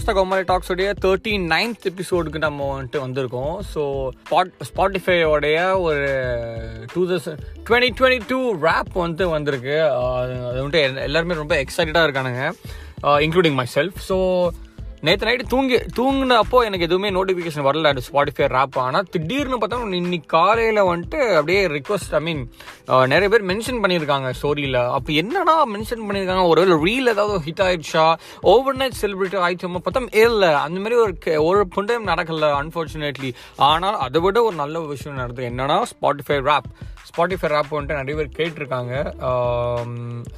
Hashtag ஒமரை டாக்ஸோடைய thirty ninth எபிசோடுக்கு நம்ம வந்துட்டு வந்திருக்கோம். ஸோ ஸ்பாட் ஸ்பாட்டிஃபையோடைய ஒரு two thousand twenty twenty two wrap வந்து வந்திருக்கு. அது வந்துட்டு எல்லாருமே ரொம்ப எக்ஸைட்டடாக இருக்கானுங்க. இன்க்ளூடிங் மை செல்ஃப் ஸோ நேற்று நைட்டு தூங்கி தூங்கினப்போ எனக்கு எதுவுமே நோட்டிஃபிகேஷன் வரல. அது ஸ்பாட்டிஃபை ரேப் ஆனால் திடீர்னு பார்த்தா இன்னைக்கு காலையில் வந்துட்டு அப்படியே ரிக்வஸ்ட் ஐ மீன் நிறைய பேர் மென்ஷன் பண்ணியிருக்காங்க ஸ்டோரியில் அப்போ என்னடா மென்ஷன் பண்ணியிருக்காங்க? ஒரு ரீல் ஏதாவது ஹிட் ஆயிடுச்சா? ஓவர் நைட் செலிப்ரேட்டி ஆயிடுச்சோமோ பார்த்தா இல்லை. அந்த மாதிரி ஒரு கே- ஒரு டைம் நடக்கல அன்ஃபார்ச்சுனேட்லி ஆனால் அதை விட ஒரு நல்ல விஷயம் நடந்தது. என்னன்னா ஸ்பாட்டிஃபை ரேப் ஸ்பாட்டிஃபை ரேப் வந்துட்டு நிறைய பேர் கேட்டிருக்காங்க.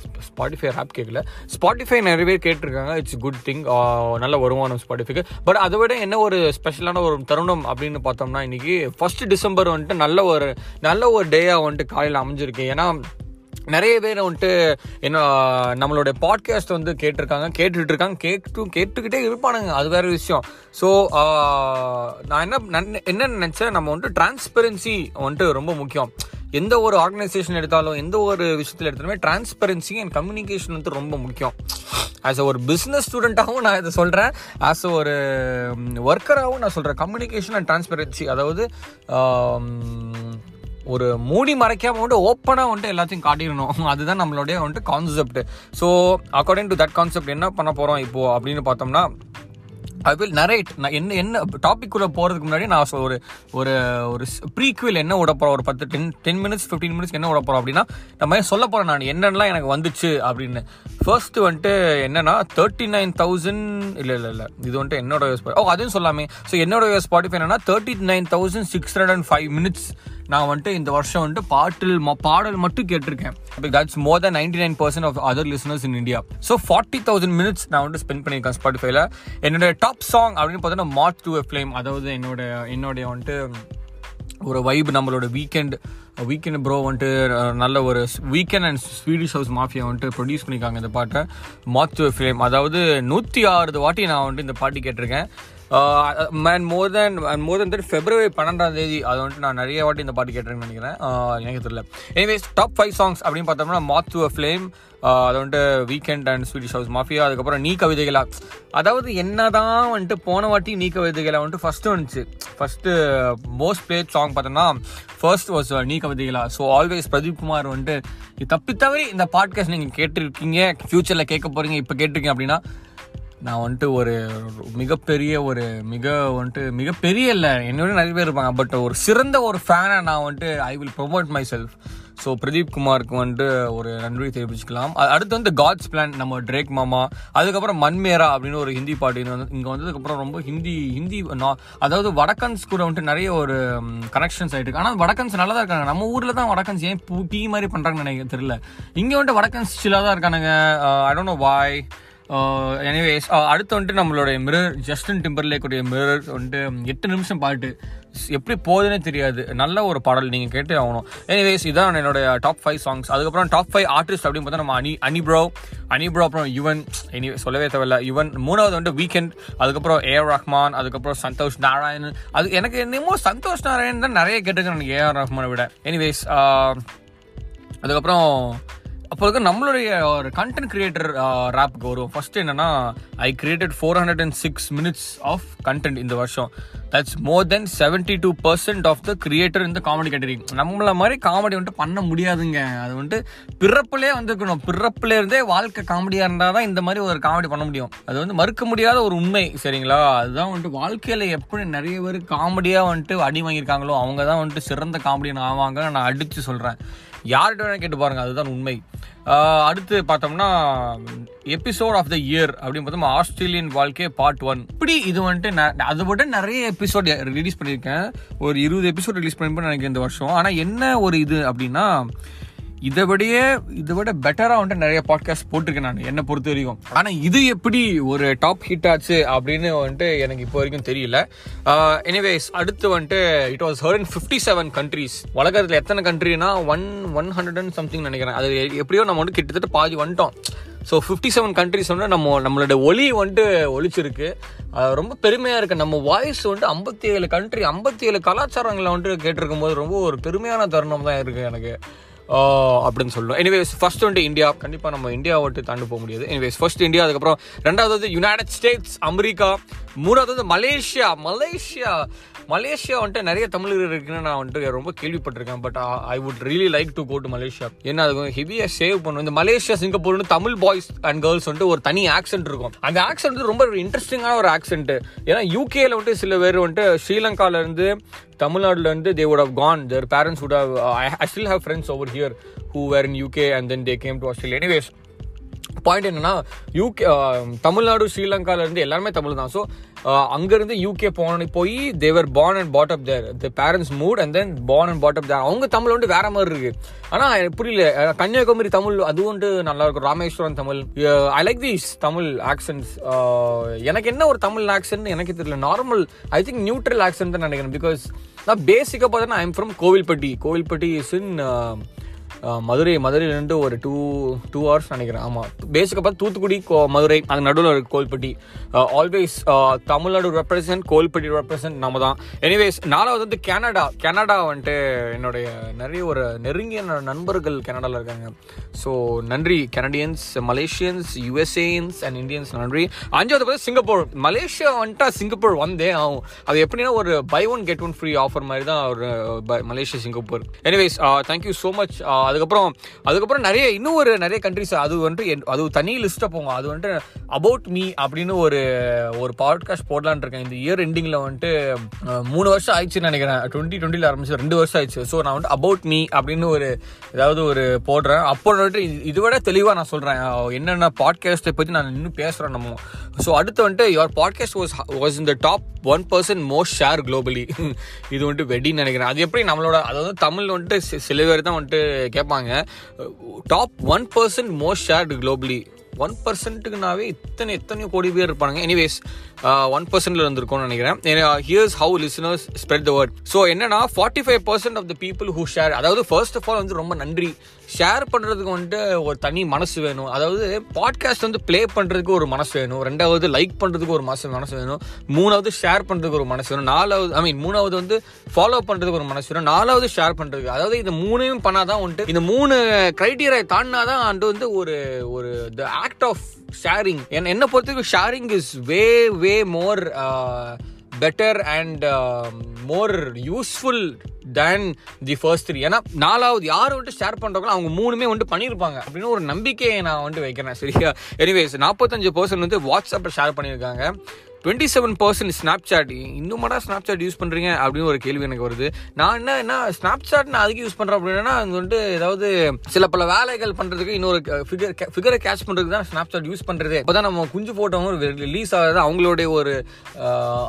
ஸ்பாட்டிஃபை ரேப் கேட்கல ஸ்பாட்டிஃபை நிறைய பேர் கேட்டிருக்காங்க. இட்ஸ் குட் திங் நல்ல வருமானம் ஸ்பாட்டிஃபைக்கு பட் அதை விட என்ன ஒரு ஸ்பெஷலான ஒரு தருணம் அப்படின்னு பார்த்தோம்னா இன்னைக்கு ஃபர்ஸ்ட் டிசம்பர் வந்துட்டு நல்ல ஒரு நல்ல ஒரு டேயாக வந்துட்டு காலையில் அமைஞ்சிருக்கு. ஏன்னா நிறைய பேர் வந்துட்டு என்ன நம்மளுடைய பாட்காஸ்ட் வந்து கேட்டிருக்காங்க கேட்டுட்டு இருக்காங்க கேட்டு கேட்டுக்கிட்டே இருப்பானுங்க. அது வேற விஷயம். ஸோ நான் என்ன என்ன நினச்சேன் நம்ம வந்துட்டு டிரான்ஸ்பெரன்சி வந்துட்டு ரொம்ப முக்கியம். எந்த ஒரு ஆர்கனைசேஷன் எடுத்தாலும் எந்த ஒரு விஷயத்தில் எடுத்தாலுமே டிரான்ஸ்பெரன்சி அண்ட் கம்யூனிகேஷன் வந்து ரொம்ப முக்கியம். ஆஸ் அ ஒரு பிஸ்னஸ் ஸ்டூடெண்ட்டாகவும் நான் இதை சொல்கிறேன் ஆஸ் அ ஒரு ஒர்க்கராகவும் நான் சொல்கிறேன் கம்யூனிகேஷன் அண்ட் டிரான்ஸ்பெரன்சி அதாவது ஒரு மூடி மறைக்காம வந்துட்டு ஓப்பனாக வந்துட்டு எல்லாத்தையும் காட்டிடணும். அதுதான் நம்மளுடைய வந்துட்டு concept so according to that concept என்ன பண்ண போகிறோம் இப்போது அப்படின்னு பார்த்தோம்னா ஐ வில் நரேட் நான் என்ன என்ன டாபிக் குள்ள போகிறதுக்கு முன்னாடி நான் ஒரு ஒரு ஒரு ப்ரீக்வில் என்ன விட போகிறோம் ஒரு பத்து ten ten minutes fifteen minutes என்ன விட போகிறோம் அப்படின்னா நம்ம சொல்ல போகிறேன் நான்? என்னென்னலாம் எனக்கு வந்துச்சு அப்படின்னு. ஃபர்ஸ்ட் வந்துட்டு என்னன்னா தேர்ட்டி நைன் தௌசண்ட் இல்லை இல்லை இல்லை. இது வந்துட்டு என்னோட ஓ அதுவும் சொல்லாமே. ஸோ என்னோட ஸ்பாட்டிஃபை என்னன்னா thirty nine thousand six hundred and five minutes நான் வந்துட்டு இந்த வருஷம் வந்துட்டு பாட்டில் ம- பாடல் மட்டும் கேட்டிருக்கேன். That's more than ninety nine percent of other listeners in India so forty thousand minutes நான் வந்துட்டு ஸ்பெண்ட் பண்ணியிருக்கேன் ஸ்பாட்டிஃபைல என்னோட டாப் சாங் அப்படின்னு பார்த்தோன்னா மார்ச் டு எ ஃப்ளேம் அதாவது என்னோட என்னுடைய வந்துட்டு ஒரு வைப் நம்மளோட வீக்கெண்ட் வீக்கெண்ட் ப்ரோ வந்துட்டு நல்ல ஒரு weekend and Swedish house mafia வந்துட்டு ப்ரொடியூஸ் பண்ணியிருக்காங்க இந்த பாட்டை. மாத்து ஃபிலிம் அதாவது நூற்றி ஆறு வாட்டி நான் வந்துட்டு இந்த பாட்டு கேட்டிருக்கேன். Man more than more than that February பன்னெண்டாம் தேதி அது வந்துட்டு நான் நிறைய வாட்டி இந்த பாட்டு கேட்டிருக்கேன்னு நினைக்கிறேன். எனக்கு தெரியல. எனிவேஸ் டாப் ஃபைவ் சாங்ஸ் அப்படின்னு பார்த்தோம்னா மாத் டு ஃப்ளேம் அது வந்துட்டு weekend and Swedish house mafia அதுக்கப்புறம் நீ கவிதைகளா அதாவது என்னதான் வந்துட்டு போன வாட்டி நீ கவிதைகளா வந்துட்டு ஃபர்ஸ்ட் வந்துச்சு. ஃபஸ்ட்டு மோஸ்ட் பிளேட் சாங் பார்த்தோம்னா ஃபர்ஸ்ட் வாஸ் நீ கவிதைகளா ஸோ ஆல்வேஸ் பிரதீப் குமார் வந்துட்டு இது தப்பி தவறி இந்த பாட்காஸ்ட் நீங்கள் கேட்டிருக்கீங்க ஃப்யூச்சரில் கேட்க போகிறீங்க இப்போ கேட்டிருக்கீங்க அப்படின்னா நான் வந்துட்டு ஒரு மிகப்பெரிய ஒரு மிக வந்துட்டு மிகப்பெரிய இல்லை என்னோட நிறைய பேர் இருப்பாங்க. பட் ஒரு சிறந்த ஒரு ஃபேனை நான் வந்துட்டு I will promote myself so Pradeep குமாருக்கு வந்துட்டு ஒரு நன்றி தெரிவிச்சுக்கலாம். அடுத்து வந்து காட்ஸ் பிளான் நம்ம ட்ரேக் மாமா அதுக்கப்புறம் மண்மேரா அப்படின்னு ஒரு ஹிந்தி பாட்டு வந்து இங்கே வந்ததுக்கப்புறம் ரொம்ப ஹிந்தி ஹிந்தி அதாவது வடக்கன்ஸ் கூட வந்துட்டு நிறைய ஒரு கனெக்ஷன்ஸ் ஆகிட்டு ஆனால் வடக்கன்ஸ் நல்லா தான் இருக்காங்க. நம்ம ஊரில் தான் வடக்கன்ஸ் ஏன் டீ மாதிரி பண்ணுறாங்கன்னு நினைக்க தெரியல. இங்கே வந்துட்டு வடக்கன்ஸ் சில்லாக தான் இருக்கானுங்க. I don't know why Uh, anyways uh, அடுத்து வந்துட்டு நம்மளுடைய மிரர் ஜஸ்டின் டிம்பர்லேக்குடைய மிரர் வந்துட்டு எட்டு நிமிஷம் பாட்டு. எப்படி போகுதுன்னே தெரியாது. நல்ல ஒரு பாடல் நீங்கள் கேட்டே ஆகணும். எனிவேஸ் இதான் என்னோட டாப் ஃபைவ் சாங்ஸ் அதுக்கப்புறம் டாப் ஃபைவ் ஆர்டிஸ்ட் அப்படின்னு பார்த்தா நம்ம அனி அனி ப்ரோ ப்ரோ அப்புறம் யுவன் எனி சொல்லவே தேவையில்ல. யுவன் மூணாவது வந்துட்டு வீக்கெண்ட் அதுக்கப்புறம் ஏஆர் ரஹ்மான் அதுக்கப்புறம் சந்தோஷ் நாராயண் அது எனக்கு என்னமோ சந்தோஷ் நாராயண் தான் நிறைய கேட்டிருக்கேன் எனக்கு ஏஆர் ரஹ்மானை விட. எனிவேஸ் uh, அதுக்கப்புறம் அப்போ இருக்க நம்மளுடைய ஒரு கண்டென்ட் கிரியேட்டர் ரேப்புக்கு வரும் ஃபர்ஸ்ட் என்னன்னா I created four hundred and six minutes of content இந்த வருஷம். That's more than seventy two percent of the creator இந்த காமெடி கேட்டகரி நம்மள மாதிரி காமெடி வந்துட்டு பண்ண முடியாதுங்க. அது வந்துட்டு பிறப்புலே வந்துருக்கணும். பிறப்புல இருந்தே வாழ்க்கை காமெடியாக இருந்தால் தான் இந்த மாதிரி ஒரு காமெடி பண்ண முடியும். அது வந்து மறுக்க முடியாத ஒரு உண்மை சரிங்களா? அதுதான் வந்துட்டு வாழ்க்கையில் எப்படி நிறைய பேர் காமெடியாக வந்துட்டு அடி வாங்கியிருக்காங்களோ அவங்க தான் வந்துட்டு சிறந்த காமெடியன் ஆவாங்க. நான் அடித்து சொல்கிறேன் யார்கிட்ட வேணால் கேட்டு பாருங்கள் அதுதான் உண்மை. அடுத்து பார்த்தோம்னா எபிசோட் ஆஃப் த இயர் அப்படின்னு பார்த்தோம்னா ஆஸ்திரேலியன் வாழ்க்கை பார்ட் ஒன் இப்படி இது வந்துட்டு ந- அதை விட நிறைய எபிசோட் ரிலீஸ் பண்ணியிருக்கேன். ஒரு இருபது எபிசோட் ரிலீஸ் பண்ணிருப்பேன் நினைக்கிறேன் இந்த வருஷம். ஆனால் என்ன ஒரு இது அப்படின்னா இதை விடையே இதை விட பெட்டராக வந்துட்டு நிறைய பாட்காஸ்ட் போட்டிருக்கேன் நான் என்னை பொறுத்த வரைக்கும். ஆனால் இது எப்படி ஒரு டாப் ஹிட் ஆச்சு அப்படின்னு வந்துட்டு எனக்கு இப்போ வரைக்கும் தெரியல. எனிவேஸ் அடுத்து வந்துட்டு it was her in fifty seven countries உலகத்தில் எத்தனை கண்ட்ரினா one one hundred and something நினைக்கிறேன். அது எப்படியோ நம்ம வந்து கிட்டத்தட்ட பாதி வந்துட்டோம். ஸோ ஃபிஃப்டி செவன் கண்ட்ரிஸ் வந்து நம்ம நம்மளோட ஒலி வந்துட்டு ஒழிச்சிருக்கு. அது ரொம்ப பெருமையாக இருக்குது நம்ம வாய்ஸ் வந்துட்டு ஐம்பத்தி ஏழு கண்ட்ரி ஐம்பத்தி ஏழு கலாச்சாரங்களை வந்துட்டு கேட்டிருக்கும் போது ரொம்ப ஒரு பெருமையான தருணம் தான் இருக்குது எனக்கு. அப்படின்னு சொல்லணும் எனிவேஸ் ஃபர்ஸ்ட் வந்துட்டு இந்தியா. கண்டிப்பாக நம்ம இந்தியா விட்டு தாண்டி போக முடியாது. எனிவேஸ் ஃபர்ஸ்ட் இந்தியா அதுக்கப்புறம் ரெண்டாவது வந்து யுனைடெட் ஸ்டேட்ஸ் அமெரிக்கா மூணாவது வந்து மலேசியா மலேசியா. மலேசியா வந்துட்டு நிறைய தமிழர்கள் இருக்குன்னு நான் வந்துட்டு ரொம்ப கேள்விப்பட்டிருக்கேன். But I would really like to go to Malaysia ஏன்னா அது ஹெவியாக சேவ் பண்ணும். இந்த மலேசியா சிங்கப்பூர்னு தமிழ் பாய்ஸ் அண்ட் கேர்ள்ஸ் வந்துட்டு ஒரு தனி ஆக்சென்ட் இருக்கும். அந்த ஆக்சென்ட் வந்து ரொம்ப இன்ட்ரெஸ்டிங்கான ஒரு ஆக்சென்ட் ஏன்னா யூகேல வந்துட்டு சில பேர் வந்துட்டு ஸ்ரீலங்கால இருந்து தமிழ்நாடுல இருந்து they would have gone their parents would have I still have friends over here who were in UK and then they came to Australia anyways point என்னன்னா யூகே தமிழ்நாடு ஸ்ரீலங்காலேருந்து எல்லாருமே தமிழ் தான். ஸோ அங்கேருந்து யூகே போன போய் they were born and brought up there the parents moved and then born and brought up there அவங்க தமிழ் வந்து வேற மாதிரி இருக்கு. ஆனால் எனக்கு புரியல கன்னியாகுமரி தமிழ் அது வந்து நல்லா இருக்கும். Rameswaram Tamil. I like these Tamil accents எனக்கு என்ன ஒரு தமிழ் ஆக்சன் எனக்கு தெரியல. Normal I think neutral accent தான் நினைக்கிறேன். பிகாஸ் நான் பேசிக்காக பார்த்தோன்னா I am from Kovilpatti Kovilpatti is in Madurai மதுரையிலேருந்து ஒரு டூ டூ ஹவர்ஸ் நினைக்கிறேன். ஆமாம் பேசிக்காக பார்த்து தூத்துக்குடி கோ- மதுரை அங்கே நடுவில் இருக்குது Kovilpatti. Always Tamil Nadu represent Kovilpatti represent நம்ம தான் எனிவேஸ் நாலாவது வந்து கனடா. கனடா வந்துட்டு என்னுடைய நிறைய ஒரு நெருங்கிய ந- நண்பர்கள் கனடாவில் இருக்காங்க. ஸோ நன்றி. Canadians Malaysians USAns and Indians நன்றி. அஞ்சாவது பார்த்து சிங்கப்பூர். மலேசியா வந்துட்டா சிங்கப்பூர் வந்தே ஆகும். அது எப்படின்னா ஒரு buy one get one free offer மாதிரி தான் ஒரு ப- Malaysia Singapore. Anyways thank you so much அதுக்கப்புறம் அதுக்கப்புறம் நிறைய இன்னும் ஒரு நிறைய கண்ட்ரிஸ் அது வந்துட்டு என்- அது தனி லிஸ்ட்டை போகும். அது வந்துட்டு அபவுட் மீ அப்படின்னு ஒரு ஒரு பாட்காஸ்ட் போடலான்னு இருக்கேன். இந்த இயர் எண்டிங்கில் வந்துட்டு மூணு வருஷம் ஆயிடுச்சுன்னு நினைக்கிறேன். டுவெண்ட்டி டுவெண்ட்டியில் ஆரம்பிச்சு ரெண்டு வருஷம் ஆயிடுச்சு. ஸோ நான் வந்துட்டு அபவுட் மீ அப்படின்னு ஒரு ஏதாவது ஒரு போடுறேன். அப்போ வந்துட்டு இது- இதை விட தெளிவாக நான் சொல்கிறேன் என்னென்ன பாட்காஸ்ட்டை பற்றி நான் இன்னும் பேசுகிறேன் நம்ம. ஸோ அடுத்து வந்துட்டு யுவர் பாட்காஸ்ட் வாஸ் வாஸ் இந்த top one percent most share globally இது வந்துட்டு வெடின்னு நினைக்கிறேன். அது எப்படி நம்மளோட அதாவது தமிழ் வந்துட்டு சில பேர் தான் வந்துட்டு கேட்பாங்க. Top one percent most shared globally one பர்சன்ட்டுக்குனாவே இத்தனை எத்தனையோ கோடி பேர் இருப்பாங்க எனிவேஸ் ஒன் பர்சன்ட்ல இருந்திருக்கும்னு நினைக்கிறேன். Here's how listeners spread the word so என்னன்னா forty five percent of the people who share அதாவது ஃபர்ஸ்ட் ஆஃப் ஆல் வந்து ரொம்ப நன்றி. ஷேர் பண்ணுறதுக்கு வந்துட்டு ஒரு தனி மனசு வேணும். அதாவது பாட்காஸ்ட் வந்து ப்ளே பண்ணுறதுக்கு ஒரு மனசு வேணும். ரெண்டாவது லைக் பண்ணுறதுக்கு ஒரு மனசு மனசு வேணும். மூணாவது ஷேர் பண்ணுறதுக்கு ஒரு மனசு வேணும். நாலாவது ஐ மீன் மூணாவது வந்து ஃபாலோ பண்ணுறதுக்கு ஒரு மனசு வேணும். நாலாவது ஷேர் பண்ணுறதுக்கு அதாவது இந்த மூணையும் பண்ணாதான் வந்துட்டு இந்த மூணு க்ரைட்டீரியை தாண்டினா தான் அது வந்து ஒரு ஒரு த ஆக்ட் ஆஃப் ஷேரிங் என்ன பொறுத்தவரைக்கும் sharing is way way more better and more useful than the first three ஏன்னா நாலாவது யார் வந்துட்டு ஷேர் பண்ணுறாங்களோ அவங்க மூணுமே வந்துட்டு பண்ணியிருப்பாங்க. அப்படின்னு ஒரு நம்பிக்கையை நான் வந்துட்டு வைக்கிறேன் சரியா? எனிவேஸ் நாற்பத்தஞ்சு பர்சன்ட் வந்து வாட்ஸ்அப்பில் ஷேர் பண்ணியிருக்காங்க. Twenty seven percent Snapchat இன்னும்டா ஸ்னாப் சாட் யூஸ் பண்ணுறீங்க அப்படின்னு ஒரு கேள்வி எனக்கு வருது. நான் என்ன என்ன ஸ்னாப் சாட் நான் அதுக்கு யூஸ் பண்ணுறேன் அப்படின்னா அது வந்துட்டு ஏதாவது சில பல வேலைகள் பண்ணுறதுக்கு இன்னொரு ஃபிகர் ஃபிகரை கேட்ச் பண்ணுறதுக்கு தான் ஸ்னாப் சாட் யூஸ் பண்ணுறது அப்போ தான் நம்ம குஞ்சு ஃபோட்டோவும் ரிலீஸ் ஆகாது. அவங்களுடைய ஒரு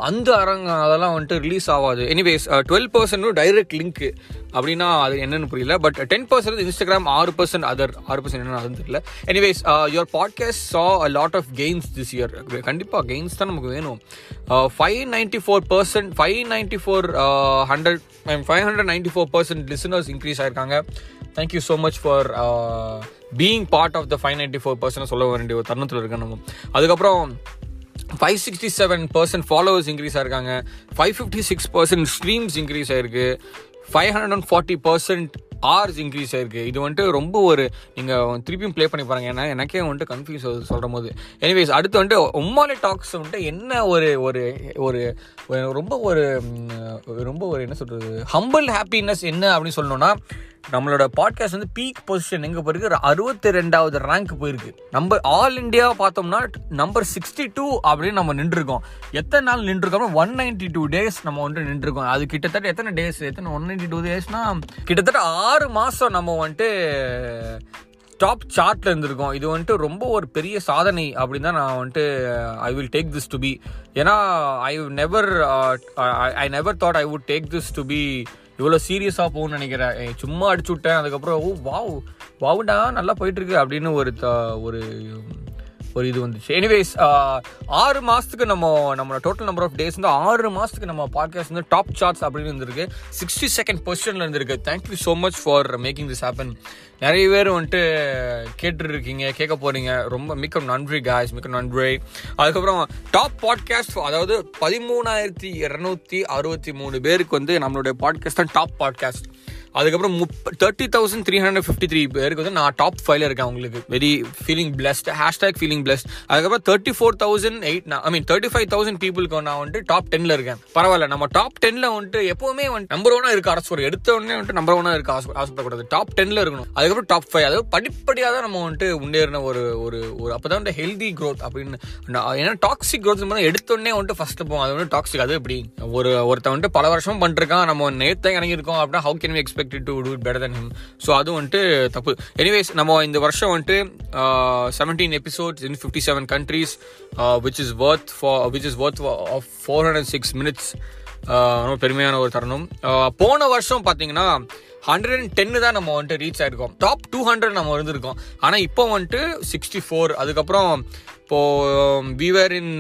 அந்த அரங்கம் அதெல்லாம் வந்துட்டு ரிலீஸ் ஆகாது. Anyways twelve percent direct link அப்படின்னா அது என்னன்னு புரியல. பட் டென் பர்சன்ட் இன்ஸ்டாகிராம் ஆறு பர்சன்ட் அதர் ஆறு பர்சன்ட் என்னன்னு அது தெரியல. Anyways your podcast saw a lot of gains this year கண்டிப்பாக கெயின்ஸ் தான் நமக்கு வேணும். Five ninety four percent five ninety four hundred five hundred ninety four percent listeners increase ஆயிருக்காங்க. Thank you so much for being part of the five ninety four percent சொல்ல வேண்டிய ஒரு தருணத்தில் இருக்கேன் நம்ம. அதுக்கப்புறம் five sixty seven percent followers increase ஆயிருக்காங்க. Five fifty six percent streams increase ஆயிருக்கு. Five hundred and forty percent hours increase ஆயிருக்கு. இது வந்துட்டு ரொம்ப ஒரு நீங்கள் திருப்பியும் ப்ளே பண்ணி பாருங்க. ஏன்னா எனக்கே வந்துட்டு கன்ஃபியூஸ் ஆகுது சொல்கிற போது எனிவேஸ் அடுத்து வந்துட்டு உம்மாலே டாக்ஸ் வந்துட்டு என்ன ஒரு ஒரு ஒரு ரொம்ப ஒரு ரொம்ப ஒரு என்ன சொல்கிறது ஹம்பிள் ஹாப்பினஸ் என்ன அப்படின்னு சொல்லணும்னா நம்மளோட பாட்காஸ்ட் வந்து பீக் பொசிஷன் எங்கே போயிருக்கு? அறுபத்தி ரெண்டாவது ரேங்க் போயிருக்கு. நம்ம ஆல் இண்டியா பார்த்தோம்னா நம்பர் சிக்ஸ்டி டூ அப்படின்னு நம்ம நின்றுருக்கோம். எத்தனை நாள் நின்றுருக்கோம் ஒன் நைன்டி டூ டேஸ் நம்ம வந்துட்டு நின்றுருக்கோம். அது கிட்டத்தட்ட எத்தனை டேஸ் எத்தனை ஒன் நைன்டி டூ டேஸ்னா கிட்டத்தட்ட ஆறு ஆறு மாதம் நம்ம வந்துட்டு டாப் சார்ட்டில் இருந்திருக்கோம். இது வந்துட்டு ரொம்ப ஒரு பெரிய சாதனை அப்படின்னு தான் நான் வந்துட்டு I will take this to be ஏன்னா I never I never thought I would take this to be இவ்வளோ சீரியஸாக போகணும்னு நினைக்கிறேன். சும்மா அடிச்சு விட்டேன். அதுக்கப்புறம் ஓ வாவ் வாவுடா நல்லா போயிட்டுருக்கு அப்படின்னு ஒரு த- ஒரு ஒரு இது வந்துச்சு. எனிவேஸ் ஆறு மாதத்துக்கு நம்ம நம்மளோட டோட்டல் நம்பர் ஆஃப் டேஸ் வந்து ஆறு மாதத்துக்கு நம்ம பாட்காஸ்ட் வந்து டாப் சார்ட்ஸ் அப்படின்னு இருந்திருக்கு. சிக்ஸ்டி செகண்ட் பொசிஷனில் இருந்திருக்கு. Thank you so much for making this happen நிறைய பேர் வந்துட்டு கேட்டுருக்கீங்க கேட்க போகிறீங்க ரொம்ப மிக்க நன்றி காய்ஸ் மிக்க நன்றி. அதுக்கப்புறம் டாப் பாட்காஸ்ட் அதாவது பதிமூணாயிரத்தி இரநூத்தி அறுபத்தி மூணு பேருக்கு வந்து நம்மளுடைய பாட்காஸ்ட் தான் டாப் பாட்காஸ்ட் அதுக்கப்புறம் முப்ப thirty thousand three hundred fifty three பேருக்கு வந்து நான் டாப் ஃபைவ்ல இருக்கேன் உங்களுக்கு very feeling blessed hashtag feeling blessed அதுக்கப்புறம் thirty four thousand eight I mean thirty five thousand பீப்புளுக்கு நான் வந்துட்டு டாப் டென்ல இருக்கேன். பரவாயில்ல நம்ம டாப் டென்ல வந்துட்டு எப்பவுமே வந்து நம்பர் ஒன்னா இருக்க அரசு ஒரு எடுத்த உடனே வந்துட்டு நம்பர் ஒன்னா இருக்க ஆசை- ஆசைப்படக்கூடாது. டாப் டென்ல இருக்கணும். அதுக்கப்புறம் டாப் ஃபைவ் அதாவது படிப்படியாக தான் நம்ம வந்துட்டு முன்னேறின ஒரு ஒரு ஒரு அப்பதான் வந்து ஹெல்தி க்ரோத் அப்படின்னு நான் ஏன்னா டாக்ஸிக் க்ரோத் மாதிரி எடுத்த உடனே வந்துட்டு ஃபர்ஸ்ட் போவோம். அது வந்து டாக்ஸிக் அது எப்படி? ஒரு ஒருத்தன் வந்துட்டு பல வருஷம் பண்ணிருக்கான் நம்ம நேத்து இறங்கியிருக்கோம் அப்படின்னா how can we expect to do it better than him so அது வந்துட்டு தப்பு. எனிவேஸ் நம்ம இந்த வருஷம் வந்துட்டு seventeen episodes in fifty seven countries which is worth for which is worth of four hundred six minutes ரொம்ப பெருமையான ஒரு தருணம். போன வருஷம் பார்த்தீங்கன்னா ஹண்ட்ரட் அண்ட் டென்னு தான் நம்ம வந்துட்டு ரீச் ஆயிருக்கோம். டாப் டூ ஹண்ட்ரட் நம்ம இருந்திருக்கோம். ஆனால் இப்போ வந்துட்டு சிக்ஸ்டி ஃபோர் அதுக்கப்புறம் இப்போ we were in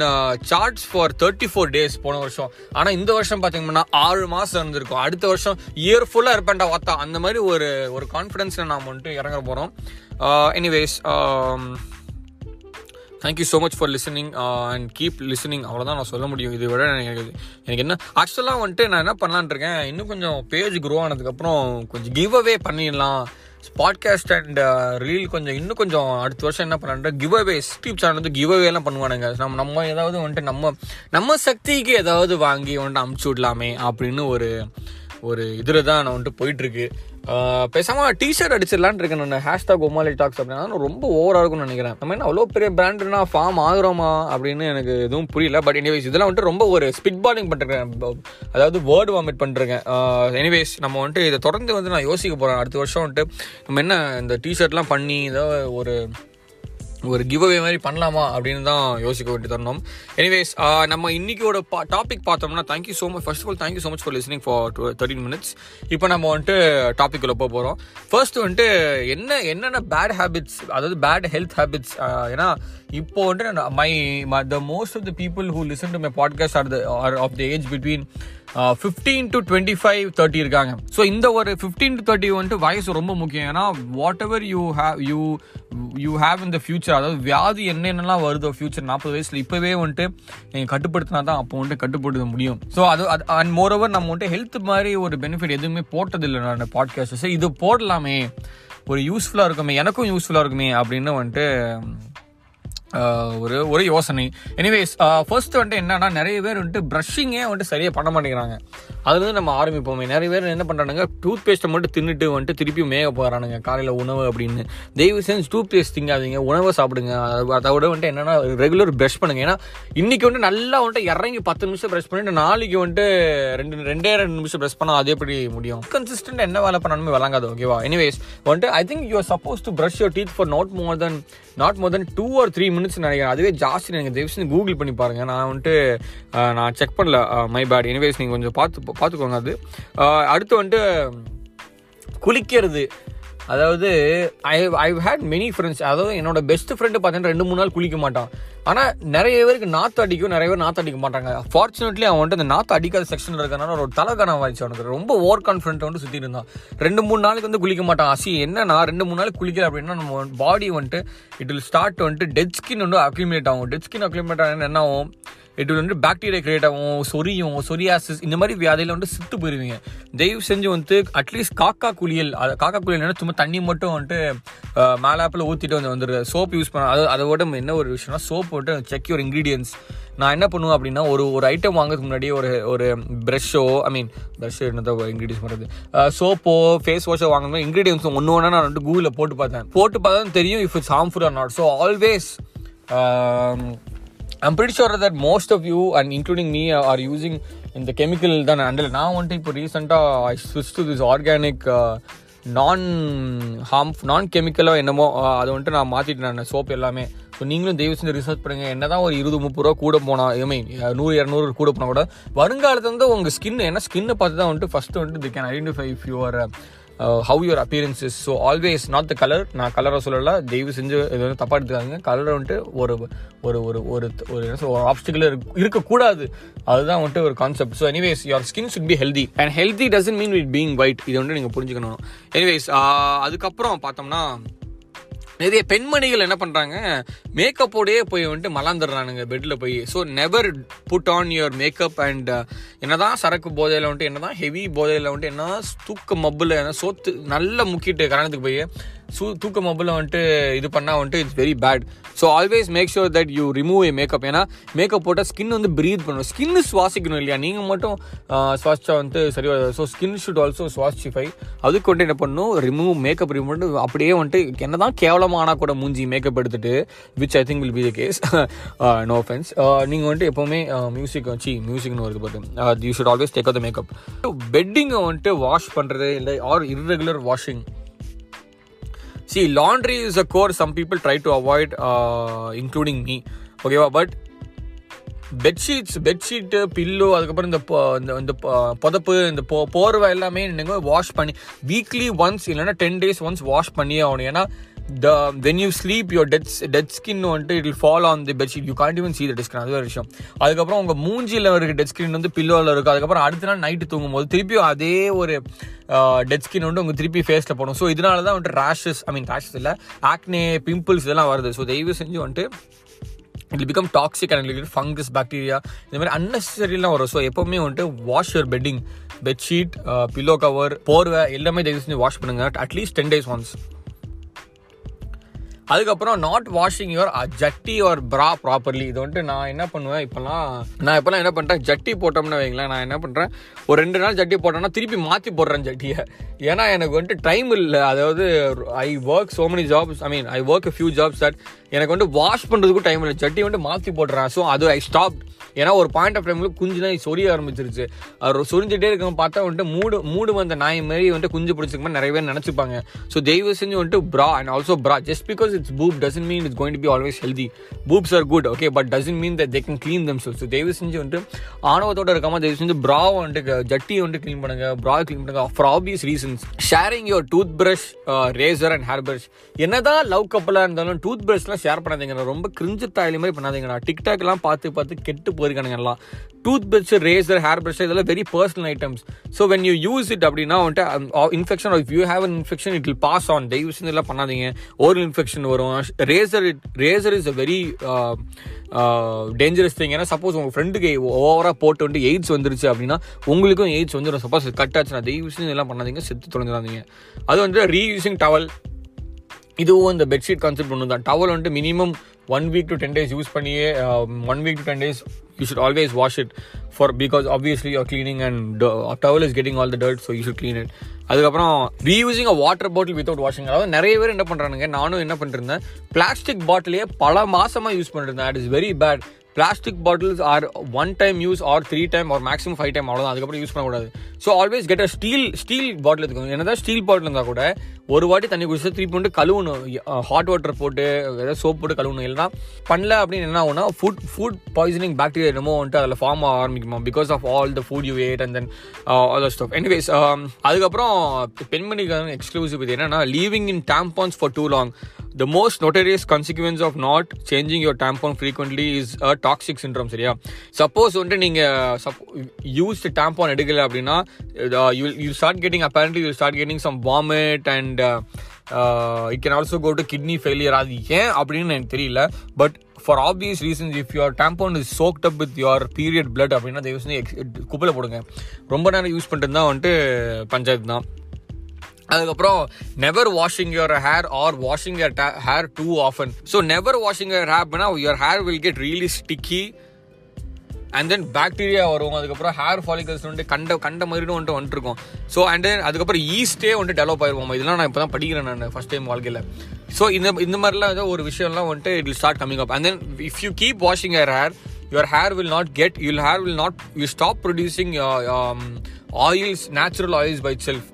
charts for thirty four days போன வருஷம். ஆனால் இந்த வருஷம் பார்த்தீங்கன்னா ஆறு மாதம் இருந்திருக்கும். அடுத்த வருஷம் இயர் ஃபுல்லாக இருப்பேன்டா வாத்தா. அந்த மாதிரி ஒரு ஒரு கான்ஃபிடென்ஸில் நாம் வந்துட்டு இறங்க போகிறோம் anyways thank you so much for listening and keep listening அவ்வளோதான் நான் சொல்ல முடியும். இதை விட எனக்கு எனக்கு என்ன ஆக்சுவலாக வந்துட்டு நான் என்ன பண்ணலான்னு இருக்கேன். இன்னும் கொஞ்சம் பேஜ் க்ரோ ஆனதுக்கப்புறம் கொஞ்சம் கிவ் அவே பண்ணிடலாம். பாட்காஸ்ட் அண்ட் ரீல் கொஞ்சம் இன்னும் கொஞ்சம் அடுத்த வருஷம் என்ன பண்ணலான்ற கிவ் அவேஸ் யூடியூப் சேனல் வந்து கிவ் அவேலாம் பண்ணுவானுங்க. நம்ம நம்ம ஏதாவது வந்துட்டு நம்ம நம்ம சக்திக்கு ஏதாவது வாங்கி வந்துட்டு அமுச்சு விடலாமே அப்படின்னு ஒரு ஒரு இதில் தான் நான் வந்துட்டு போயிட்டுருக்கு. பேசாமல் டிஷர்ட் அடிச்சிடலான் இருக்கேன் நான். ஹேஷ்டாக் ஒமாலி டாக்ஸ் அப்படின்னா. நான் ரொம்ப ஓவராக இருக்கும்னு நினைக்கிறேன். நம்ம என்ன அவ்வளோ பெரிய பிராண்டுனா ஃபார்ம் ஆகுறோமா அப்படின்னு எனக்கு எதுவும் புரியல. பட் எனிவேஸ் இதெல்லாம் வந்துட்டு ரொம்ப ஒரு ஸ்பிட் பாலிங் பண்ணிருக்கேன் அதாவது வேர்டு வாமிட் பண்ணுறேன் எனிவேஸ் நம்ம வந்துட்டு இதை தொடர்ந்து வந்து நான் யோசிக்க போகிறேன் அடுத்த வருஷம் வந்துட்டு நம்ம என்ன இந்த டிஷர்ட்லாம் பண்ணி ஏதோ ஒரு ஒரு கிவ் அவே மாதிரி பண்ணலாமா அப்படின்னு தான் யோசிக்க வேண்டி தரணும் எனிவேஸ் நம்ம இன்னைக்கோட டாபிக் பார்த்தோம்னா thank you so much first of all thank you so much for listening for thirteen minutes இப்போ நம்ம வந்துட்டு டாபிக் உள்ள போக போகிறோம் ஃபர்ஸ்ட் வந்துட்டு என்ன என்னென்ன பேட் ஹேபிட்ஸ் அதாவது பேட் ஹெல்த் ஹேபிட்ஸ் ஏன்னா இப்போ வந்துட்டு my the most of the people who listen to my podcast are the are of the age between fifteen to twenty five thirty இருக்காங்க. ஸோ இந்த ஒரு ஃபிஃப்டீன் டு தேர்ட்டி வந்துட்டு வயசு ரொம்ப முக்கியம். ஏன்னா whatever you have you you have இந்த future அதாவது வியாதி என்னென்னலாம் வருதோ ஃபியூச்சர் நாற்பது வயசில் இப்போவே வந்துட்டு நீங்கள் கட்டுப்படுத்தினா தான் அப்போ வந்துட்டு கட்டுப்படுத்த முடியும். ஸோ அது அது அண்ட் மோரோவர் நம்ம வந்துட்டு ஹெல்த் மாதிரி ஒரு பெனிஃபிட் எதுவுமே போட்டதில்லை நான் பாட்காஸ்ட் இது போடலாமே. ஒரு யூஸ்ஃபுல்லாக இருக்குமே எனக்கும் யூஸ்ஃபுல்லாக இருக்குமே அப்படின்னு வந்துட்டு ஒரு ஒரு யோசனை. எனிவேஸ் ஃபர்ஸ்ட் வந்துட்டு என்னன்னா நிறைய பேர் வந்துட்டு ப்ரஷிங்கே வந்துட்டு சரியாக பண்ண மாட்டேங்கிறாங்க. அதுலேருந்து நம்ம ஆரம்பிப்போமே. நிறைய பேர் என்ன பண்ணுறானுங்க டூத் பேஸ்ட்டை மட்டும் தின்னுட்டு வந்துட்டு திருப்பி மேக போகிறானுங்க காலையில் உணவு அப்படின்னு. தயவு செஞ்சு டூத் பேஸ்ட் திங்காதீங்க உணவை சாப்பிடுங்க. அதை விட வந்துட்டு என்னென்னா ரெகுலர் ப்ரஷ் பண்ணுங்க. ஏன்னா இன்றைக்கி வந்துட்டு நல்லா வந்துட்டு இறங்கி பத்து நிமிஷம் ப்ரஷ் பண்ணிட்டு நாளைக்கு வந்துட்டு ரெண்டு ரெண்டே ரெண்டு நிமிஷம் ப்ரஷ் பண்ணால் அது எப்படி முடியும்? கன்சிஸ்டன்ட் என்ன வேலை பண்ணணுமே விளங்காது ஓகேவா எனிவேஸ் வந்துட்டு I think you are suppose to brush your teeth for not more than not more than two or three minutes நினைக்கிறேன். அதுவே ஜாஸ்தி நீங்கள் தயவு கூகுள் பண்ணி பாருங்க. நான் வந்துட்டு நான் செக் பண்ணல. மை பேட் எனிவேஸ் நீங்கள் கொஞ்சம் பார்த்து பார்த்துக்கோங்க அது. அடுத்து வந்துட்டு குளிக்கிறது. அதாவது I I had many friends அதாவது என்னோட பெஸ்ட் ஃப்ரெண்டு பார்த்தீங்கன்னா ரெண்டு மூணு நாள் குளிக்க மாட்டான். ஆனால் நிறைய பேருக்கு நாற்று அடிக்கும் நிறைய பேர் நாற்று அடிக்க மாட்டாங்க. ஃபார்ச்சுனேட்லி அவன் வந்துட்டு அந்த நாற்று அடிக்காத செக்ஷன் இருக்கனால ஒரு தலைக்கணம் வாய்ச்சு அவனுக்கு. ரொம்ப ஓவர் கான்ஃபிடென்ட் வந்து சுற்றி இருந்தான். ரெண்டு மூணு நாளைக்கு வந்து குளிக்க மாட்டான். அசி என்னன்னா ரெண்டு மூணு நாள் குளிக்கல அப்படின்னா நம்ம பாடி வந்துட்டு இட் வில் ஸ்டார்ட் வந்துட்டு டெட் ஸ்கின் வந்து அக்யூமிலேட் ஆகும். டெட் ஸ்கின் அக்யூமிலேட் ஆகும் என்ன ஆகும்? இட் வந்து பாக்டீரியா கிரியேட் ஆகும் சொரியும் சொரியாசிஸ் இந்த மாதிரி வியாதியில் வந்து சித்து போயிருவீங்க. தயவு செஞ்சு வந்து அட்லீஸ்ட் காக்கா குளியல் அது காக்கா குளியல் சும்மா தண்ணி மட்டும் வந்துட்டு மேலாப்பில் ஊற்றிட்டு வந்து வந்துடுது சோப் யூஸ் பண்ண அது அதை விட என்ன ஒரு விஷயம்னா சோப் போட்டு செக் யூர் இன்க்ரீடியன்ஸ் நான் என்ன பண்ணுவேன் அப்படின்னா ஒரு ஒரு ஐட்டம் வாங்குறதுக்கு முன்னாடி ஒரு ஒரு ப்ரெஷ்ஷோ ஐ மீன் ப்ரஷ் என்னதான் இன்க்ரீடியன்ஸ் பண்ணுறது சோப்போ ஃபேஸ் வாஷோ வாங்கணும் இன்க்ரீடியன்ஸ் ஒன்று ஒன்றா நான் வந்து கூகுளில் போட்டு பார்த்தேன். போட்டு பார்த்தா தெரியும் if it's harmful or not so always I'm pretty sure that most of you and including me are using இந்த கெமிக்கல் தான் அண்டில் நான் வந்துட்டு இப்போ ரீசெண்டாக I switch to this organic non harm non கெமிக்கலோ என்னமோ அதை வந்துட்டு நான் மாற்றிட்டேன் நான் சோப் எல்லாமே. ஸோ நீங்களும் தயவு செஞ்சு ரிசர்ச் பண்ணுங்கள் என்ன தான் ஒரு இருபது முப்பது ரூபா கூட போனால் ஐ மீன் நூறு இரநூறு கூட போனால் கூட வருங்காலத்தில் வந்து உங்கள் ஸ்கின் ஏன்னா ஸ்கின்னை பார்த்து தான் வந்துட்டு ஃபஸ்ட்டு வந்துட்டு they can identify if your how your appearance is so always not the colour நான் கலரை சொல்லலை. தயவு செஞ்சு இது வந்து தப்பாக எடுத்துக்காங்க கலரை வந்துட்டு ஒரு ஒரு ஒரு ஒரு ஒரு என்ன சொல்ல ஒரு ஆப்ஸ்டிக்கல் இருக்கக்கூடாது. அதுதான் வந்துட்டு ஒரு concept so anyways your skin should be healthy and healthy doesn't mean with being white இதை வந்துட்டு நீங்கள் புரிஞ்சுக்கணும். எனிவேஸ் uh, அதுக்கப்புறம் பார்த்தோம்னா நிறைய பெண்மணிகள் என்ன பண்ணுறாங்க மேக்கப்போடையே போய் வந்துட்டு மலாந்துடுறானுங்க பெட்டில் போய். So never put on your makeup and என்ன தான் சரக்கு போதையில் வந்துட்டு என்னதான் ஹெவி போதையில் வந்துட்டு என்னதான் தூக்க மப்பில் என்ன சோத்து நல்ல முக்கிட்டு கல்யாணத்துக்கு போய் சூ தூக்க மப்புல வந்துட்டு இது பண்ணால் வந்துட்டு it's very bad so always make sure that you remove a makeup ஏன்னா மேக்கப் போட்டால் ஸ்கின் வந்து ப்ரீத் பண்ணணும் ஸ்கின் சுவாசிக்கணும் இல்லையா? நீங்கள் மட்டும் சுவாசிச்சா வந்து சரி ஸோ ஸ்கின் ஷுட் ஆல்சோ சுவாசிஃபை அதுக்கு வந்துட்டு என்ன பண்ணணும்? ரிமூவ் மேக்கப் ரிமூவ் பண்ணிட்டு அப்படியே வந்துட்டு என்ன தான் கேவலமானா கூட மூஞ்சி மேக்கப் எடுத்துட்டு which I think will be the case no offence நீங்கள் வந்துட்டு எப்போவுமே மியூசிக் வச்சு மியூசிக்னு வருது பார்த்து you should always take the makeup பெட்டிங்கை வந்துட்டு வாஷ் பண்ணுறது இல்லை or irregular washing see laundry is a chore some people try to avoid including me ஓகேவா பட் பெட்ஷீட்ஸ் பெட்ஷீட்டு பில்லு அதுக்கப்புறம் இந்த இந்த இந்த புதப்பு இந்த போ போர்வை எல்லாமே நீங்கள் வாஷ் பண்ணி வீக்லி ஒன்ஸ் இல்லைன்னா டென் டேஸ் ஒன்ஸ் வாஷ் பண்ணியே ஆகணும். ஏன்னா the when you sleep your dead dead skin வந்துட்டு it follow on the bedsheet you can't even see the skin அது ஒரு விஷயம். அதுக்கப்புறம் உங்கள் மூஞ்சியில் இருக்க டெட் ஸ்கின் வந்து பில்லோவில் இருக்கும் அதுக்கப்புறம் அடுத்த நாள் நைட்டு தூங்கும்போது திருப்பியும் அதே ஒரு டெட் ஸ்கின் வந்து உங்கள் திருப்பி ஃபேஸில் போடும். ஸோ இதனால தான் வந்துட்டு ரேஷஸ் ஐ மீன் ரேஷஸ் இல்லை ஆக்னே பிம்பிள்ஸ் இதெல்லாம் வருது. ஸோ தயவு செஞ்சு வந்துட்டு it become toxic and fungus bacteria இந்த மாதிரி அன்னெசரிலாம் வரும். ஸோ எப்பவுமே வந்துட்டு wash your bedding bedsheet pillow cover போர்வை எல்லாமே தயவு செஞ்சு வாஷ் பண்ணுங்க. At least ten days once அதுக்கப்புறம் நாட் வாஷிங் யுவர் ஜட்டி ஒரு பிரா ப்ராப்பர்லி இது வந்துட்டு நான் என்ன பண்ணுவேன் இப்போலாம் நான் இப்போலாம் என்ன பண்ணுறேன் ஜட்டி போட்டோம்னு வைங்களேன் நான் என்ன பண்ணுறேன் ஒரு ரெண்டு நாள் ஜட்டி போட்டோம்னா திருப்பி மாற்றி போடுறேன் ஜட்டியை. ஏன்னா எனக்கு வந்துட்டு டைம் இல்லை. அதாவது I work so many jobs I mean I work few jobs that எனக்கு வந்து வாஷ் பண்ணுறதுக்கும் டைம் இல்லை. ஜட்டி வந்துட்டு மாற்றி போடுறேன் ஸோ அது ஐ ஸ்டாப் ஏன்னா ஒரு பாயிண்ட் ஆஃப் டைமில் குஞ்சு தான் சொரிய ஆரம்பிச்சிருச்சு. அவர் சொரிஞ்சிட்டே இருக்கவங்க பார்த்தா வந்துட்டு மூடு மூடு வந்த நாய் மாதிரி வந்துட்டு குஞ்சு பிடிச்சிருக்க மாதிரி நிறைய பேர் நினச்சிப்பாங்க. ஸோ தயவு செஞ்சு வந்துட்டு bra and also bra just because it's boob doesn't mean it's going to be always healthy boobs are good okay but doesn't mean that they can clean them so தயவு செஞ்சு வந்துட்டு ஆணவத்தோட இருக்காமல் தயவு செஞ்சு ப்ரா வந்துட்டு ஜட்டி வந்துட்டு க்ளீன் பண்ணுங்க. ப்ரா க்ளீன் பண்ணுங்க for obvious reasons sharing your toothbrush razor and hairbrush என்னதான் லவ் கப்பலாக இருந்தாலும் டூத் பிரஷ்லாம் ஷேர் பண்ணாதீங்கண்ணா ரொம்ப கிரிஞ்சு தாயலி மாதிரி பண்ணாதீங்கண்ணா டிக்டாக்லாம் பார்த்து பார்த்து கெட்டு போயிருக்கானுங்க எல்லாம். Tooth brush razor hair brush இதெல்லாம் very personal items so when you use it அப்படின்னா வந்துட்டு infection if you have an infection it will pass on தயவு செஞ்சு இதெல்லாம் பண்ணாதீங்க. ஓரல் இன்ஃபெக்ஷன் வரும். Razor it razor is a very dangerous thing ஏன்னா suppose உங்கள் ஃப்ரெண்டுக்கு ஓவராக போட்டு வந்து எய்ட்ஸ் வந்துருச்சு அப்படின்னா உங்களுக்கும் எய்ட்ஸ் வந்துடும் சப்போஸ் கட் ஆச்சுன்னா தயவு செஞ்சு இதெல்லாம் பண்ணாதீங்க. செத்து தொலைஞ்சிடாதீங்க. அது வந்து ரீயூசிங் டவல் இதுவும் இந்த பெட்ஷீட் கான்செப்ட் ஒன்று தான். டவல் வந்துட்டு minimum one week to ten days use பண்ணியே one week to ten days you should always wash it for because obviously your cleaning and towel is getting all the dirt so you should clean it அதுக்கப்புறம் reusing a water bottle without washing அதாவது நிறைய பேர் என்ன பண்ணுறானுங்க நானும் என்ன பண்ணிருந்தேன் plastic பாட்டிலே பல மாசமாக யூஸ் பண்ணிருந்தேன் it is very bad plastic bottles are one time use or three time or maximum five time அவ்வளோதான் அதுக்கப்புறம் யூஸ் பண்ணக்கூடாது. So always get a steel steel bottle இருக்கும் என்னதான் ஸ்டீல் பாட்டில் இருந்தால் கூட ஒரு வாட்டி தண்ணி குடிச்சு திருப்பி போட்டு கழுவணும். ஹாட் வாட்டர் போட்டு ஏதாவது சோப் போட்டு கழுவணும். இல்லைனா பண்ணல அப்படின்னு என்ன ஆகும்னா ஃபுட் ஃபுட் பாய்சனிங் பாக்டீரியா என்னமோ வந்துட்டு அதில் ஃபார்ம் ஆக ஆரம்பிக்குமா? Because of all the food you ate and then all stuff anyways அதுக்கப்புறம் பெண்மணிக்கு எக்ஸ்க்ளூசிவ் இது என்னன்னா leaving in tampons for too long the most notorious consequence of not changing your tampon frequently is a toxic syndrome சரியா? Suppose வந்துட்டு நீங்க used tampon எடுக்கல அப்படின்னா you you start getting apparently you start getting some vomit and it can also go to kidney failure அது ஏன் அப்படின்னு எனக்கு தெரியல. But for obvious reasons if your tampon is soaked up with your period blood அப்படின்னா தயவு செஞ்சு குப்பையில் போடுங்க. ரொம்ப நேரம் யூஸ் பண்ணிட்டு இருந்தால் வந்துட்டு பஞ்சாயத்து தான். அதுக்கப்புறம் never washing your hair or washing your hair too often so never washing your ஹேப்னா your hair will get really sticky and then bacteria வரும். அதுக்கப்புறம் ஹேர் ஃபாலிகல்ஸ் வந்துட்டு கண்ட கண்ட மாதிரினு வந்துட்டு வந்துட்டு இருக்கும் ஸோ அண்ட் தென் அதுக்கப்புறம் ஈஸ்டே வந்துட்டு டெவலப் ஆயிருவோம் இதெல்லாம் நான் இப்போ தான் படிக்கிறேன் நான் ஃபர்ஸ்ட் டைம் வாழ்க்கையில். ஸோ இந்த இந்த மாதிரிலாம் ஏதோ ஒரு விஷயம்லாம் வந்துட்டு it will start coming up and then if you keep washing your hair your hair will not get you'll hair will not you stop producing oils natural oils by self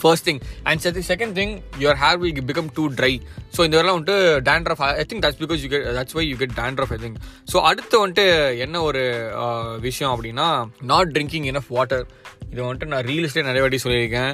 first thing and set second thing your hair will become too dry so இந்த வரலாம் வந்துட்டு dandruff I think that's because you get that's why you get dandruff I think so அடுத்து வந்துட்டு என்ன ஒரு விஷயம் அப்படின்னா not drinking enough water இது வந்துட்டு நான் ரீல்ஸ்லேயே நிறைய வாட்டி சொல்லியிருக்கேன்.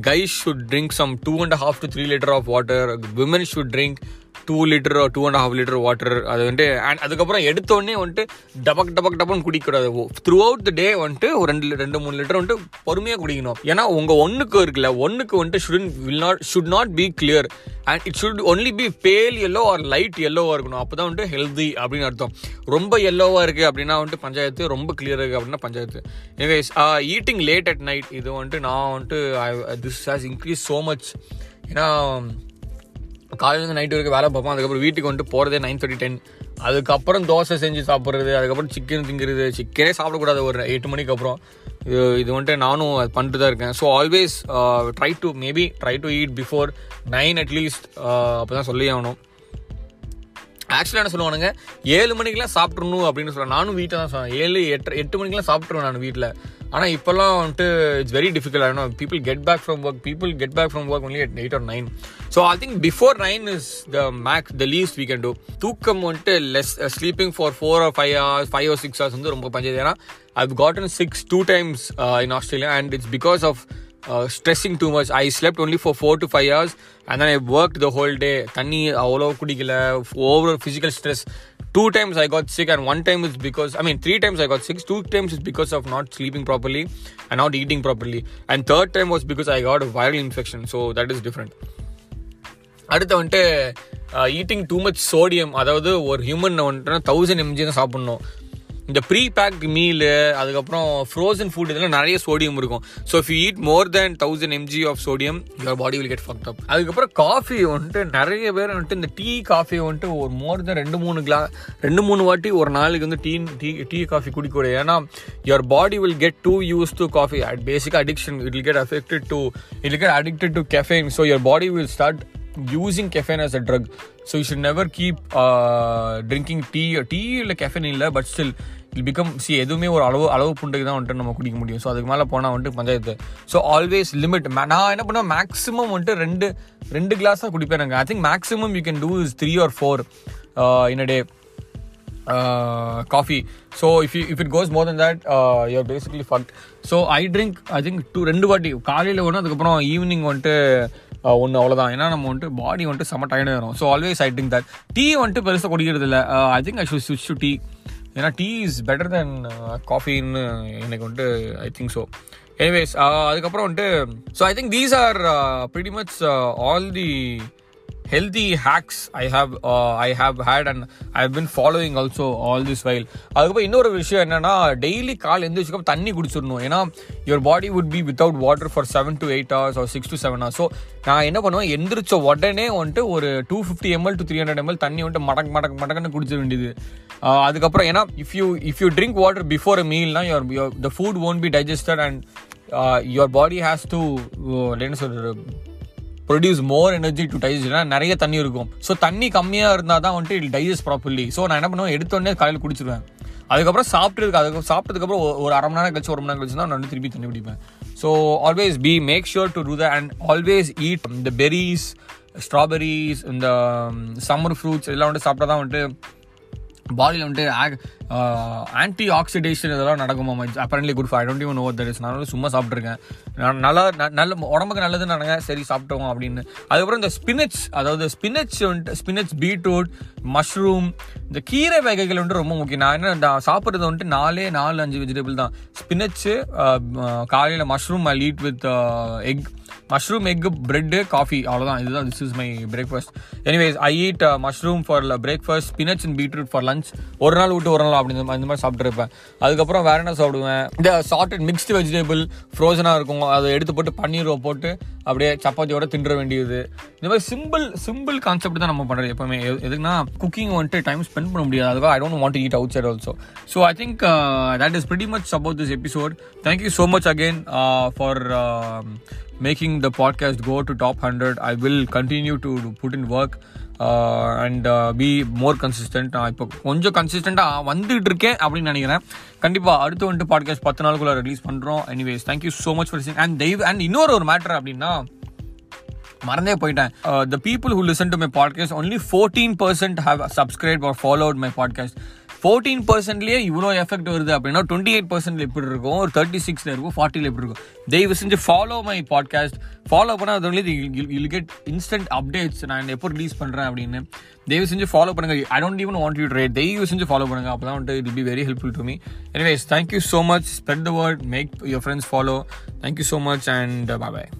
Guys should drink some two and half to three litre of water women should drink two litre two and half litre water அது வந்துட்டு அண்ட் அதுக்கப்புறம் எடுத்தோடனே வந்துட்டு டபக் டபக் டபக்னு குடிக்கக்கூடாது. த்ரூ அவுட் த டே வந்துட்டு ஒரு ரெண்டு ரெண்டு மூணு லிட்டர் வந்துட்டு பொறுமையாக குடிக்கணும். ஏன்னா உங்கள் ஒன்றுக்கு இருக்குல்ல ஒன்றுக்கு வந்துட்டு shouldn't will not should not be clear and it should only be pale yellow or light எல்லோவாக இருக்கணும். அப்போ தான் வந்துட்டு ஹெல்தி அப்படின்னு அர்த்தம். ரொம்ப எல்லோவாக இருக்குது அப்படின்னா வந்துட்டு பஞ்சாயத்து ரொம்ப கிளியர் இருக்குது அப்படின்னா panchayat. Anyways eating late at night இது வந்துட்டு நான் வந்துட்டு this has increase so much ஏன்னா காலையிலேருந்து நைட்டு வரைக்கும் வேலை பார்ப்போம். அதுக்கப்புறம் வீட்டுக்கு வந்துட்டு போகிறதே நைன் தேர்ட்டி டென் அதுக்கப்புறம் தோசை செஞ்சு சாப்பிட்றது அதுக்கப்புறம் சிக்கன் திங்கிறது. சிக்கனே சாப்பிடக்கூடாது. ஒரு எட்டு மணிக்கு அப்புறம். இது இது வந்துட்டு நானும் அது பண்ணிட்டு தான் இருக்கேன் so always try to maybe try to eat before nine at least அப்போ தான் சொல்லி ஆகணும். ஆக்சுவலாக என்ன சொல்லுவானுங்க? ஏழு மணிக்கெலாம் சாப்பிட்றணும் அப்படின்னு சொல்லுவேன் நானும் வீட்டில் தான் சொன்னேன் ஏழு எட்டு எட்டு மணிக்கெலாம் சாப்பிட்ருவேன் நான் வீட்டில் ஆனால் இப்போல்லாம் வந்துட்டு இட்ஸ் வெரி டிஃபிகல்ட் ஆகிடும் people get back from work people get back from work only at eight or nine so I think before nine is the max the least we can do தூக்கம் வந்துட்டு less sleeping for four or five hours five or six hours வந்து ரொம்ப பஞ்சது. ஏன்னா I gotten sick two times in Australia and it's because of stressing too much I slept only for four to five hours and I work the whole day தண்ணி அவ்வளோ குடிக்கல. Over physical stress two times I got sick and one time is because I mean three times I got sick two times is because of not sleeping properly and not eating properly and third time was because I got viral infection so that is different அடுத்து வந்துட்டு eating too much sodium அதாவது ஒரு human வந்துட்டுனா thousand mg தான் சாப்பிட்ணும். இந்த pre packed meal அதுக்கப்புறம் frozen food இதெல்லாம் நிறைய சோடியம் இருக்கும். So if you eat more than thousand mg of sodium your body will get fucked up அதுக்கப்புறம் காஃபி வந்துட்டு நிறைய பேர் வந்துட்டு இந்த டீ காஃபி வந்துட்டு ஒரு மோர் தென் ரெண்டு மூணு கிளா ரெண்டு மூணு வாட்டி ஒரு நாளைக்கு வந்து டீ டீ டீ காஃபி குடிக்கூடாது ஏன்னா your body will get too use to coffee at பேசிக்காக addiction it will get affected to it will get addicted to caffeine so your body will start using caffeine as a drug so you should never keep drinking tea tea இல்லை caffeine இல்லை but still will become சி எதுவுமே ஒரு அளவு அளவு புண்டைக்கு தான் வந்துட்டு நம்ம குடிக்க முடியும். ஸோ அதுக்கு மேலே போனால் வந்துட்டு பஞ்சாயத்து. ஸோ ஆல்வேஸ் லிமிட் நான் என்ன பண்ணுவேன்? மேக்ஸிமம் வந்துட்டு ரெண்டு ரெண்டு கிளாஸ் தான் குடிப்பேன் எனக்கு. I think maximum you can do is three or four in a day coffee so if you if it goes more then that you're basically fucked so I drink I think two ரெண்டு வாட்டி. காலையில் ஒன்று அதுக்கப்புறம் evening வந்துட்டு uh, ஒன்று அவ்வளோதான் ஏன்னா நம்ம வந்துட்டு பாடி வந்துட்டு செம்ம டயர்டாக வரும் so always I drink that tea வந்துட்டு பெருசாக குடிக்கிறது இல்லை I uh, think I should ஸ்விட்ச் டு டீ ஏன்னா டீ இஸ் பெட்டர் தென் காஃபின்னு எனக்கு வந்துட்டு ஐ திங்க் ஸோ எனிவேஸ் அதுக்கப்புறம் வந்துட்டு so I think these are pretty much all the healthy hacks I have I have had and I have been following also all this while அதுக்கப்புறம் இன்னொரு விஷயம் என்னன்னா daily கால் எந்திரிச்சுக்கப்புறம் தண்ணி குடிச்சிடணும். ஏன்னா your body would be without water for seven to eight hours or six to seven hours so நான் என்ன பண்ணுவேன்? எந்திரிச்ச உடனே வந்துட்டு ஒரு two fifty ml to three hundred ml தண்ணி வந்துட்டு மடக் மடக் மடக்குன்னு குடிச்ச வேண்டியது. அதுக்கப்புறம் ஏன்னா if you if you drink water before a மீல்னா your the food won't be digested and your body has to என்ன சொல்கிறது ப்ரொடியூஸ் மோர் எனர்ஜி டு டைஜஸ்ட்னா நிறைய தண்ணி இருக்கும். ஸோ தண்ணி கம்மியாக இருந்தால் தான் வந்துட்டு இட் டைஜஸ்ட் ப்ராப்பர்லி ஸோ நான் என்ன பண்ணுவேன்? எடுத்தோடனே காலையில் குடிச்சிருவேன். அதுக்கப்புறம் சாப்பிட்டு அதுக்கு சாப்பிட்டதுக்கப்புறம் ஒரு அரை மணி நேரம் கழிச்சு ஒரு மணி நேரம் கழிச்சு தான் நான் வந்து திருப்பி தண்ணி பிடிப்பேன் so always be make sure to do the and always eat இந்த um, பெரிஸ் ஸ்ட்ராபெரிஸ் இந்த சம்மர் ஃப்ரூட்ஸ் எல்லாம் வந்துட்டு சாப்பிட்டா தான் வந்துட்டு பாடியில் வந்துட்டு ஆன்டி ஆக்சிடேஷன் இதெல்லாம் நடக்குமா apparently good five don't even over that is நான் வந்து சும்மா சாப்பிட்ருக்கேன் நான் நல்லா நல்ல உடம்புக்கு நல்லதுன்னு நினைங்க சரி சாப்பிட்டோம் அப்படின்னு. அதுக்கப்புறம் இந்த ஸ்பினச் அதாவது ஸ்பினச் வந்துட்டு ஸ்பினச் பீட்ரூட் மஷ்ரூம் இந்த கீரை வகைகள் வந்துட்டு ரொம்ப முக்கியம். நான் என்ன சாப்பிட்றது வந்துட்டு நாலே நாலு அஞ்சு வெஜிடபிள் தான். ஸ்பினச்சு காலையில் mushroom I lead with egg mushroom egg bread coffee அவ்வளோதான் இதுதான் this is my breakfast anyways I eat mushroom for breakfast spinach and beetroot for lunch ஒரு நாள் விட்டு ஒரு நாள் அப்படி இந்த மாதிரி சாப்பிட்ருப்பேன் அதுக்கப்புறம் வேற என்ன சாப்பிடுவேன்? இந்த சார்ட்டட் மிக்ஸ்டு வெஜிடபிள் ஃப்ரோசனாக இருக்கும் அதை எடுத்து போட்டு பன்னீரை போட்டு அப்படியே சப்பாத்தியோட தின்ற வேண்டியது. இந்த மாதிரி சிம்பிள் சிம்பிள் கான்செப்ட் தான் நம்ம பண்ணுறது எப்பவுமே. எதுக்குன்னா குக்கிங் வந்துட்டு டைம் ஸ்பெண்ட் பண்ண முடியாது. அதுவாக I don't want eat outside also so I think that is pretty much about this episode thank you so much again for making the podcast go to top 100 i will continue to put in work and be more consistent நான் இப்போ கொஞ்சம் கன்சிஸ்டண்ட்டாக வந்துகிட்டு இருக்கேன் அப்படின்னு நினைக்கிறேன். கண்டிப்பாக அடுத்து வந்துட்டு பாட்காஸ்ட் பத்து நாளுக்குள்ளே ரிலீஸ் பண்ணுறோம் anyways thank you so much for and தெய்வ் and இன்னொரு ஒரு மேட்டர் அப்படின்னா மறந்தே போயிட்டேன். The people who listen to my podcast only fourteen percent have subscribe or followed my podcast fourteen பர்சன்ட்லேயே இவ்வளோ எஃபெக்ட் வருது அப்படின்னா டுவெண்ட்டி எயிட் பர்சன்ட்ல எப்படி இருக்கும்? ஒரு தேர்ட்டி சிக்ஸில் இருக்கும் ஃபார்ட்டியில் எப்படி இருக்கும்? தயவு செஞ்சு ஃபாலோ மை பாட்காஸ்ட் ஃபாலோ பண்ணால் அது வந்து யூ கெட் இன்ஸ்டன்ட் அப்டேட்ஸ் நான் எப்போ ரிலீஸ் பண்ணுறேன் அப்படின்னு. தயவு செஞ்சு ஃபாலோ பண்ணுங்க. I don't even want you rate தயவு செஞ்சு ஃபாலோ பண்ணுங்கள் அப்போ தான் வந்துட்டு it be very helpful to me anyways thank you so much spread the word make your friends follow thank you so much and bye bye